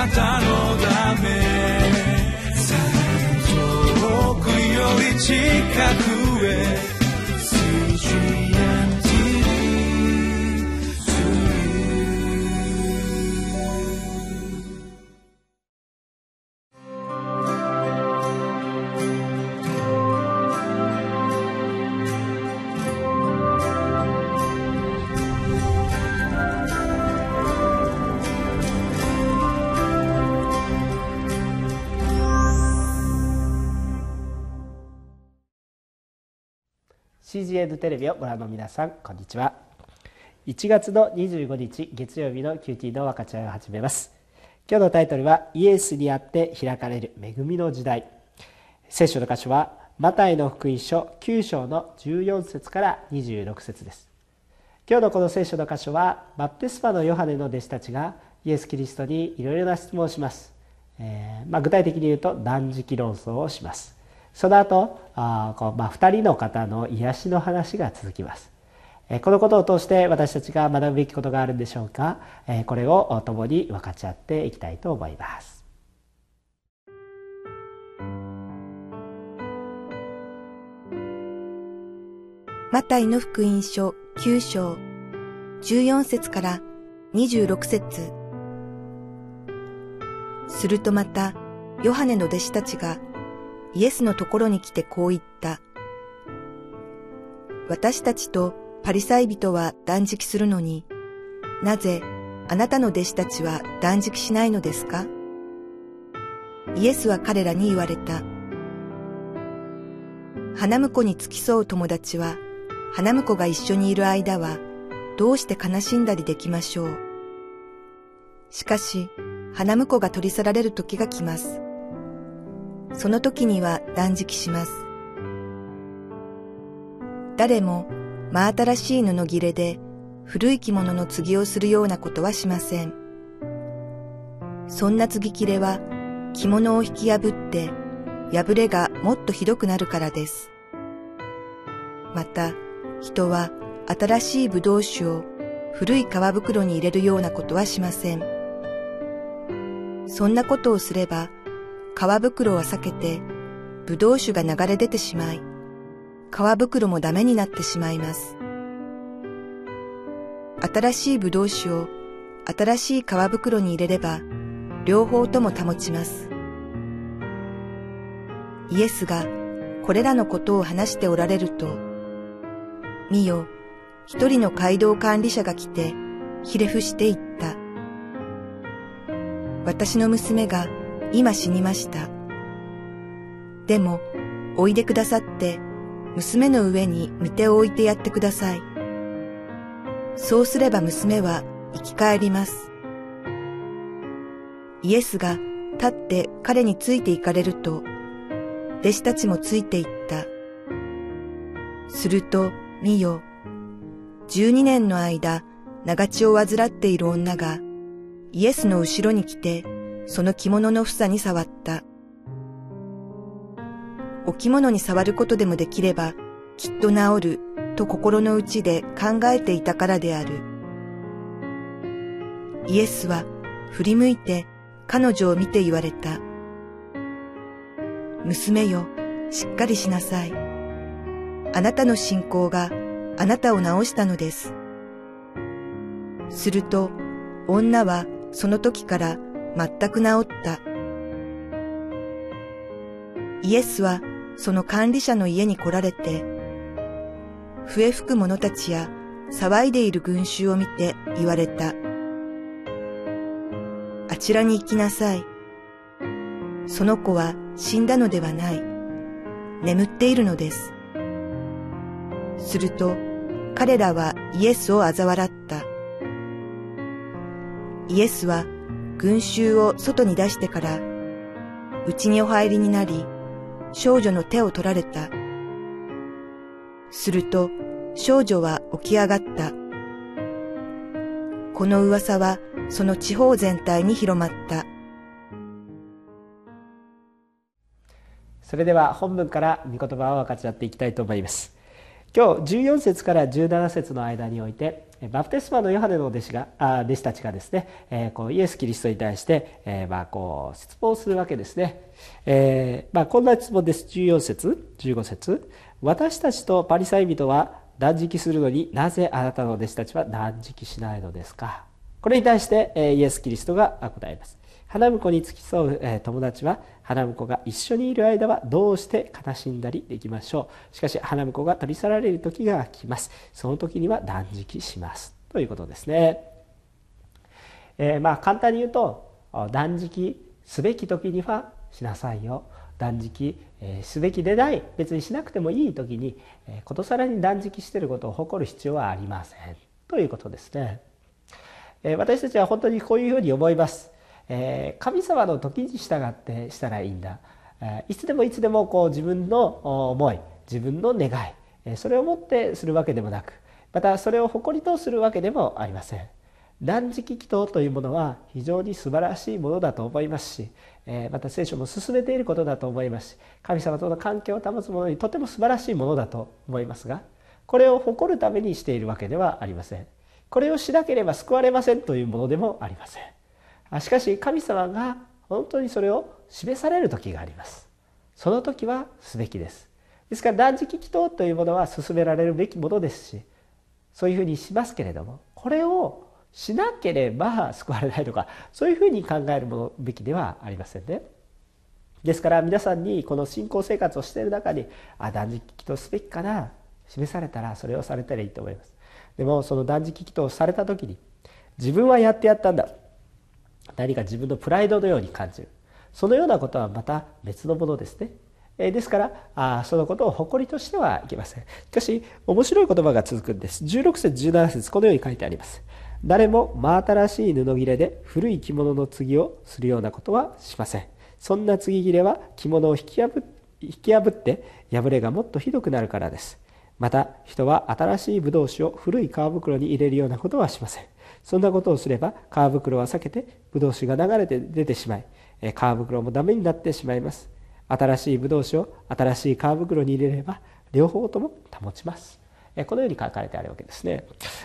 なたのため。遠くより近く。CGN テレビ」をご覧の皆さんこんにちは。1月の25日月曜日の QT の若ちゃんを始めます。今日のタイトルはイエスにあって開かれる恵みの時代。聖書の箇所はマタイの福音書9章の14節から26節です。今日のこの聖書の箇所はバプテスマのヨハネの弟子たちがイエス・キリストにいろいろな質問をします、えー、まあ、具体的に言うと断食論争をします。その後あこう、まあ、2人の方の癒しの話が続きます。このことを通して私たちが学ぶべきことがあるんでしょうか？これを共に分かち合っていきたいと思います。マタイの福音書9章。14節から26節。するとまたヨハネの弟子たちがイエスのところに来てこう言った。私たちとパリサイ人は断食するのに、なぜあなたの弟子たちは断食しないのですか？イエスは彼らに言われた。花婿に付き添う友達は、花婿が一緒にいる間は、どうして悲しんだりできましょう？しかし、花婿が取り去られる時が来ます。その時には断食します。誰も真新しい布切れで古い着物の継ぎをするようなことはしません。そんな継ぎ切れは着物を引き破って破れがもっとひどくなるからです。また人は新しい葡萄酒を古い皮袋に入れるようなことはしません。そんなことをすれば皮袋は避けて、葡萄酒が流れ出てしまい、皮袋もダメになってしまいます。新しい葡萄酒を新しい皮袋に入れれば、両方とも保ちます。イエスがこれらのことを話しておられると、見よ、一人の街道管理者が来て、ひれ伏していった。私の娘が今死にました。でも、おいでくださって、娘の上に御手を置いてやってください。そうすれば娘は生き返ります。イエスが立って彼について行かれると、弟子たちもついて行った。すると、見よ、十二年の間、長血を患っている女が、イエスの後ろに来て、その着物の房に触った。お着物に触ることでもできれば、きっと治ると心の内で考えていたからである。イエスは振り向いて彼女を見て言われた。娘よ、しっかりしなさい。あなたの信仰があなたを治したのです。すると、女はその時から全く治った。イエスはその管理者の家に来られて、笛吹く者たちや騒いでいる群衆を見て言われた。あちらに行きなさい。その子は死んだのではない。眠っているのです。すると彼らはイエスを嘲笑った。イエスは群衆を外に出してから、家にお入りになり、少女の手を取られた。すると、少女は起き上がった。この噂はその地方全体に広まった。それでは本文から御言葉を分かち合っていきたいと思います。今日14節から17節の間においてバプテスマのヨハネの弟子があ弟子たちがですね、えー、こうイエス・キリストに対して、えー、まあこう質問するわけですね、えーまあ、こんな質問です。14節15節。私たちとパリサイ人は断食するのになぜあなたの弟子たちは断食しないのですか？これに対してイエス・キリストが答えます。花婿に付き添う友達は花婿が一緒にいる間はどうして悲しんだりできましょう。しかし花婿が取り去られる時が来ます。その時には断食します。ということですね、えー、まあ簡単に言うと断食すべき時にはしなさいよ。断食、え、すべきでない別にしなくてもいい時に、え、ことさらに断食してることを誇る必要はありません。ということですね、え、私たちは本当にこういうふうに思います、え、神様の時に従ってしたらいいんだ、え、いつでもいつでもこう自分の思い自分の願い、え、それをもってするわけでもなくまたそれを誇りとするわけでもありません。断食祈祷というものは非常に素晴らしいものだと思いますしまた聖書も進めていることだと思いますし神様との関係を保つものにとても素晴らしいものだと思いますがこれを誇るためにしているわけではありません。これをしなければ救われませんというものでもありません。しかし神様が本当にそれを示される時がありますその時はすべきですですから断食祈祷というものは進められるべきものですしそういうふうにしますけれどもこれをしなければ救われないとかそういうふうに考えるものべきではありませんね。ですから皆さんにこの信仰生活をしている中にあ断食祈祷すべきかな示されたらそれをされたらいいと思います。でもその断食祈祷をされた時に自分はやってやったんだ何か自分のプライドのように感じるそのようなことはまた別のものですね。えですからあそのことを誇りとしてはいけません。しかし面白い言葉が続くんです。16節17節このように書いてあります。誰も真新しい布切れで古い着物の継ぎをするようなことはしませんそんな継ぎ切れは着物を引き破引き破って破れがもっとひどくなるからですまた人は新しいブドウ酒を古い皮袋に入れるようなことはしませんそんなことをすれば皮袋は避けてブドウ酒が流れて出てしまい皮袋もダメになってしまいます。新しいブドウ酒を新しい皮袋に入れれば両方とも保ちます。このように書かれてあるわけですね。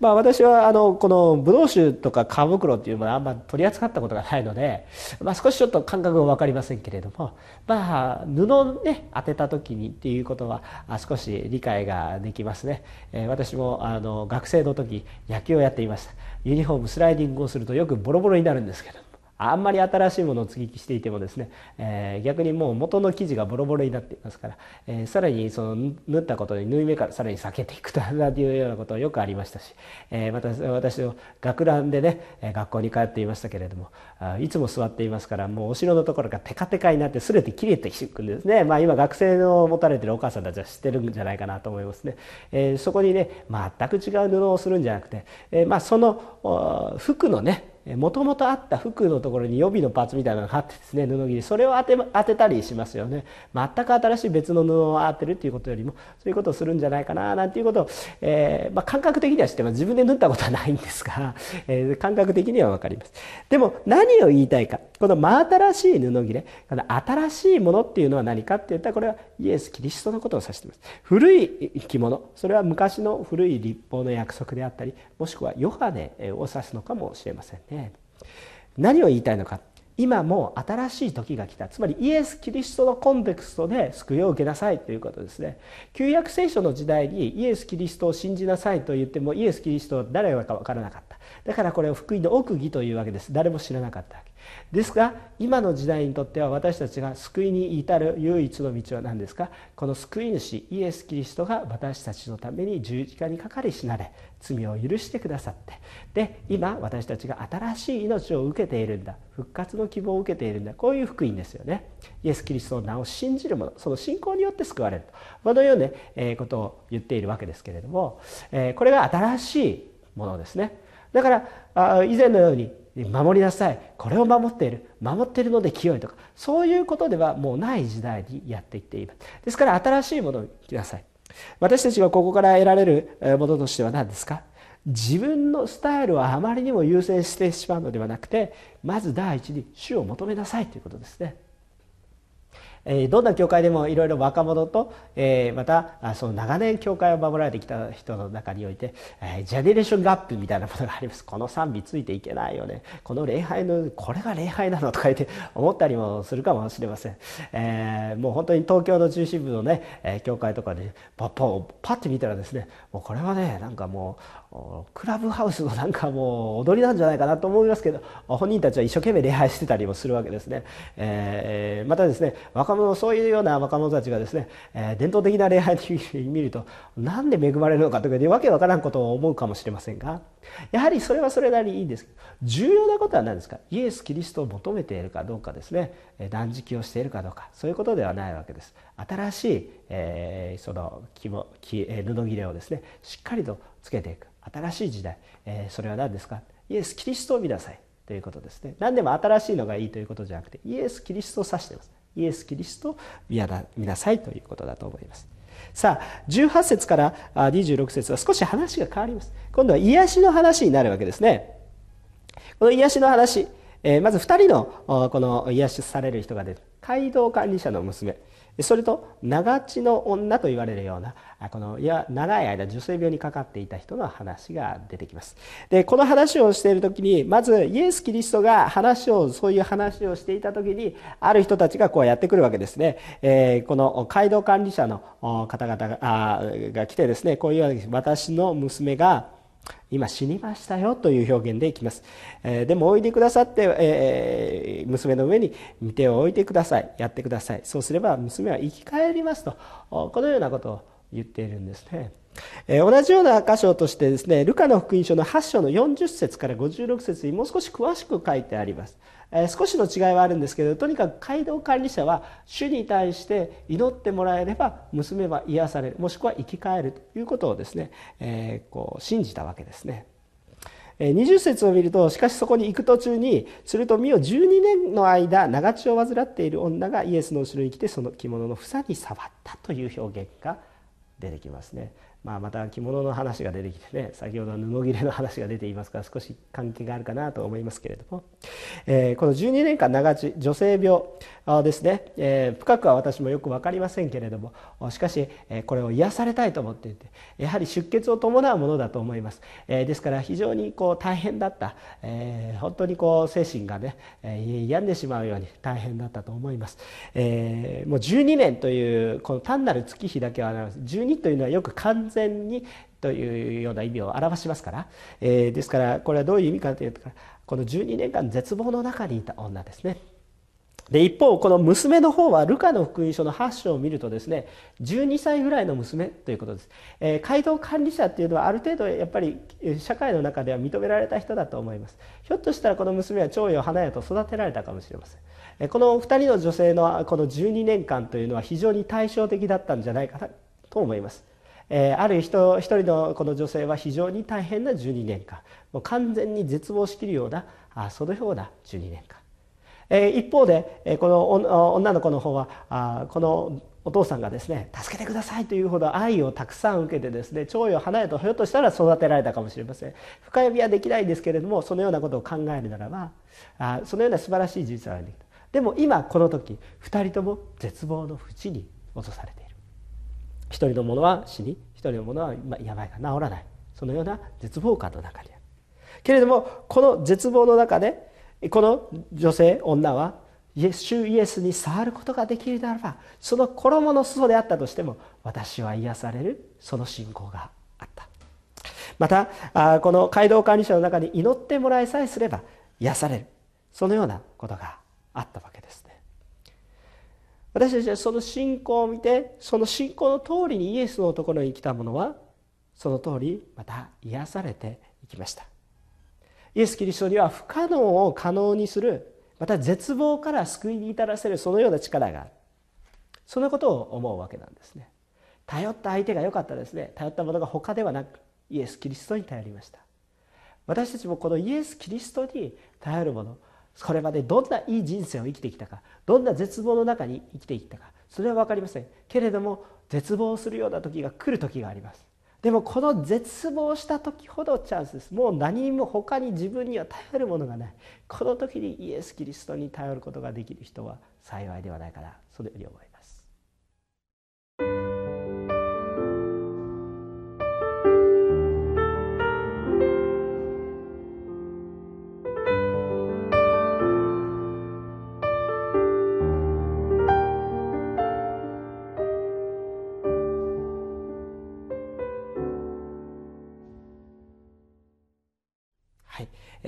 まあ私はあのこのブドウ酒とか皮袋っていうものはあんま取り扱ったことがないので、まあ少しちょっと感覚が分かりませんけれども、まあ布をね当てた時にっていうことは少し理解ができますね。え私もあの学生の時野球をやっていました。ユニフォームスライディングをするとよくボロボロになるんですけどあんまり新しいものを接ぎ木していてもですね、えー、逆にもう元の生地がボロボロになっていますから、えー、さらにその縫ったことに縫い目からさらに避けていくというようなことはよくありましたし、えー、また私の学ランでね学校に通っていましたけれどもいつも座っていますからもうお城のところがテカテカになってすれて切れていくんですね。まあ今学生の持たれてるお母さんたちは知ってるんじゃないかなと思いますね、えー、そこにね全く違う布をするんじゃなくて、えー、まあその服のねもともとあった服のところに予備のパーツみたいなのがあってですね布切り。それを当て当てたりしますよね。全く新しい別の布を当てるっていうことよりもそういうことをするんじゃないかななんていうことを、えー、まあ、感覚的には知ってます。自分で縫ったことはないんですが、えー、感覚的には分かります。でも何を言いたいか。この真新しい布切れ。この新しいものっていうのは何かっていったらこれはイエス・キリストのことを指しています。古い着物。それは昔の古い立法の約束であったりもしくはヨハネを指すのかもしれませんね。何を言いたいのか。今も新しい時が来た。つまりイエス・キリストのコンテクストで救いを受けなさいということですね。旧約聖書の時代にイエス・キリストを信じなさいと言ってもイエス・キリストは誰か分からなかった。だからこれを福音の奥義というわけです。誰も知らなかったわけ。ですが今の時代にとっては私たちが救いに至る唯一の道は何ですか？この救い主イエス・キリストが私たちのために十字架にかかり死なれ罪を許してくださって。で今私たちが新しい命を受けているんだ。復活の希望を受けているんだ。こういう福音ですよね。イエス・キリストの名を信じる者その信仰によって救われると。このような、ね、ことを言っているわけですけれどもこれが新しいものですね。だから以前のように守りなさい。これを守っている。守っているので清いとか。そういうことではもうない時代にやっていっています。ですから新しいものを着なさい。私たちがここから得られるものとしては何ですか？自分のスタイルをあまりにも優先してしまうのではなくてまず第一に主を求めなさいということですね。えどんな教会でもいろいろ若者と、えまたその長年教会を守られてきた人の中において、えジェネレーションガップみたいなものがあります。この賛美ついていけないよね。この礼拝のこれが礼拝なのとか言って思ったりもするかもしれません、えー、もう本当に東京の中心部のね、教会とかでパッパッパッて見たらですねもうこれはねなんかもうクラブハウスのなんかもう踊りなんじゃないかなと思いますけど本人たちは一生懸命礼拝してたりもするわけですね、えー、またですね若者そういうような若者たちがですね、えー、伝統的な礼拝に見るとなんで恵まれるのかとかわけわからんことを思うかもしれませんがやはりそれはそれなりにいいんですけど重要なことは何ですか？イエス・キリストを求めているかどうかですね。断食をしているかどうか。そういうことではないわけです。新しい、えー、その布切れをですねしっかりとつけていく。新しい時代、えー、それは何ですか？イエス・キリストを見なさい。ということですね。何でも新しいのがいいということじゃなくてイエス・キリストを指しています。イエス・キリストを見なさいということだと思います。さあ18節から26節は少し話が変わります。今度は癒しの話になるわけですね。この癒しの話、えー、まず2人のこの癒しされる人が出る。街道管理者の娘。それと長血の女と言われるようなこのいや長い間女性病にかかっていた人の話が出てきます。でこの話をしている時にまずイエス・キリストが話をそういう話をしていた時にある人たちがこうやってくるわけですね、えー、この街道管理者の方々がが来てですねこういう私の娘が今死にましたよという表現でいきます、えー、でもおいでくださって、えー、娘の上に見ておいてください。やってください。そうすれば娘は生き返りますと。このようなことを言っているんですねえ同じような箇所としてですねルカの福音書の8章の40節から56節にもう少し詳しく書いてありますえ少しの違いはあるんですけどとにかく街道管理者は主に対して祈ってもらえれば娘は癒されるもしくは生き返るということをですね、えー、こう信じたわけですね。20節を見るとしかしそこに行く途中にすると見よ12年の間長血を患っている女がイエスの後ろに来てその着物の房に触ったという表現が出てきますね、まあ、また着物の話が出てきてね先ほど布切れの話が出ていますから少し関係があるかなと思いますけれども、えー、この12年間長地女性病ですね、えー、深くは私もよく分かりませんけれどもしかし、えー、これを癒されたいと思っていてやはり出血を伴うものだと思います、えー、ですから非常にこう大変だった、えー、本当にこう精神がね、えー、病んでしまうように大変だったと思います、えー、もう12年というこの単なる月日だけは12にというのはよく完全にというような意味を表しますから、えー、ですからこれはどういう意味かというとこの12年間絶望の中にいた女ですね。で一方この娘の方はルカの福音書の8章を見るとですね12歳ぐらいの娘ということです、えー、街道管理者っていうのはある程度やっぱり社会の中では認められた人だと思います。ひょっとしたらこの娘は長女花屋と育てられたかもしれません、えー、この2人の女性のこの12年間というのは非常に対照的だったんじゃないかな。と思います。え、ある人一人のこの女性は非常に大変な12年間。もう完全に絶望しきるようなあそのような12年間。え一方でえこの女の子の方はあこのお父さんがですね助けてくださいというほど愛をたくさん受けてですね長与離れとひょっとしたら育てられたかもしれません。深読みはできないんですけれどもそのようなことを考えるならばあそのような素晴らしい事実はできたでも今この時2人とも絶望の淵に落とされている。一人の者は死に一人の者は病が治らない。そのような絶望感の中にあるけれどもこの絶望の中でこの女性女は主イエスに触ることができるならばその衣の裾であったとしても私は癒されるその信仰があった。またこの街道管理者の中に祈ってもらいさえすれば癒される。そのようなことがあったわけです。私たちはその信仰を見てその信仰の通りにイエスのところに来た者はその通りまた癒されていきました。イエス・キリストには不可能を可能にするまた絶望から救いに至らせるそのような力がある。そのことを思うわけなんですね。頼った相手が良かったですね。頼ったものが他ではなくイエス・キリストに頼りました。私たちもこのイエス・キリストに頼るものこれまでどんないい人生を生きてきたかどんな絶望の中に生きてきたかそれは分かりません。けれども絶望するような時が来る時があります。でもこの絶望した時ほどチャンスです。もう何も他に自分には頼るものがない。この時にイエス・キリストに頼ることができる人は幸いではないかな。そのように思います。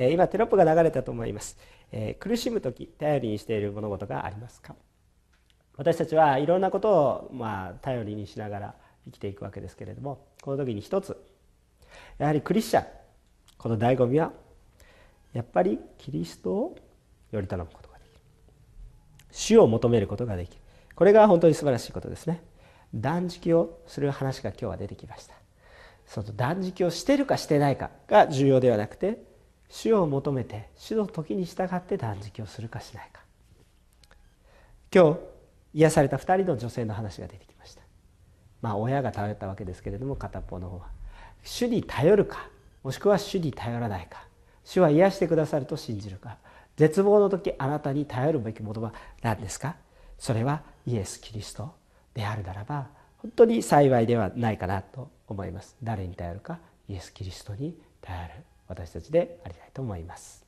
え今テロップが流れたと思います、え苦しむ時頼りにしている物事がありますか？私たちはいろんなことをまあ頼りにしながら生きていくわけですけれどもこの時に一つやはりクリスチャンこの醍醐味はやっぱりキリストをより頼むことができる。主を求めることができる。これが本当に素晴らしいことですね。断食をする話が今日は出てきました。その断食をしてるかしてないかが重要ではなくて主を求めて主の時に従って断食をするかしないか。今日癒された2人の女性の話が出てきました。まあ親が頼ったわけですけれども片方の方は。主に頼るかもしくは主に頼らないか。主は癒してくださると信じるか。絶望の時あなたに頼るべきものは何ですか？それはイエス・キリストであるならば本当に幸いではないかなと思います。誰に頼るか？イエス・キリストに頼る。私たちでありたいと思います。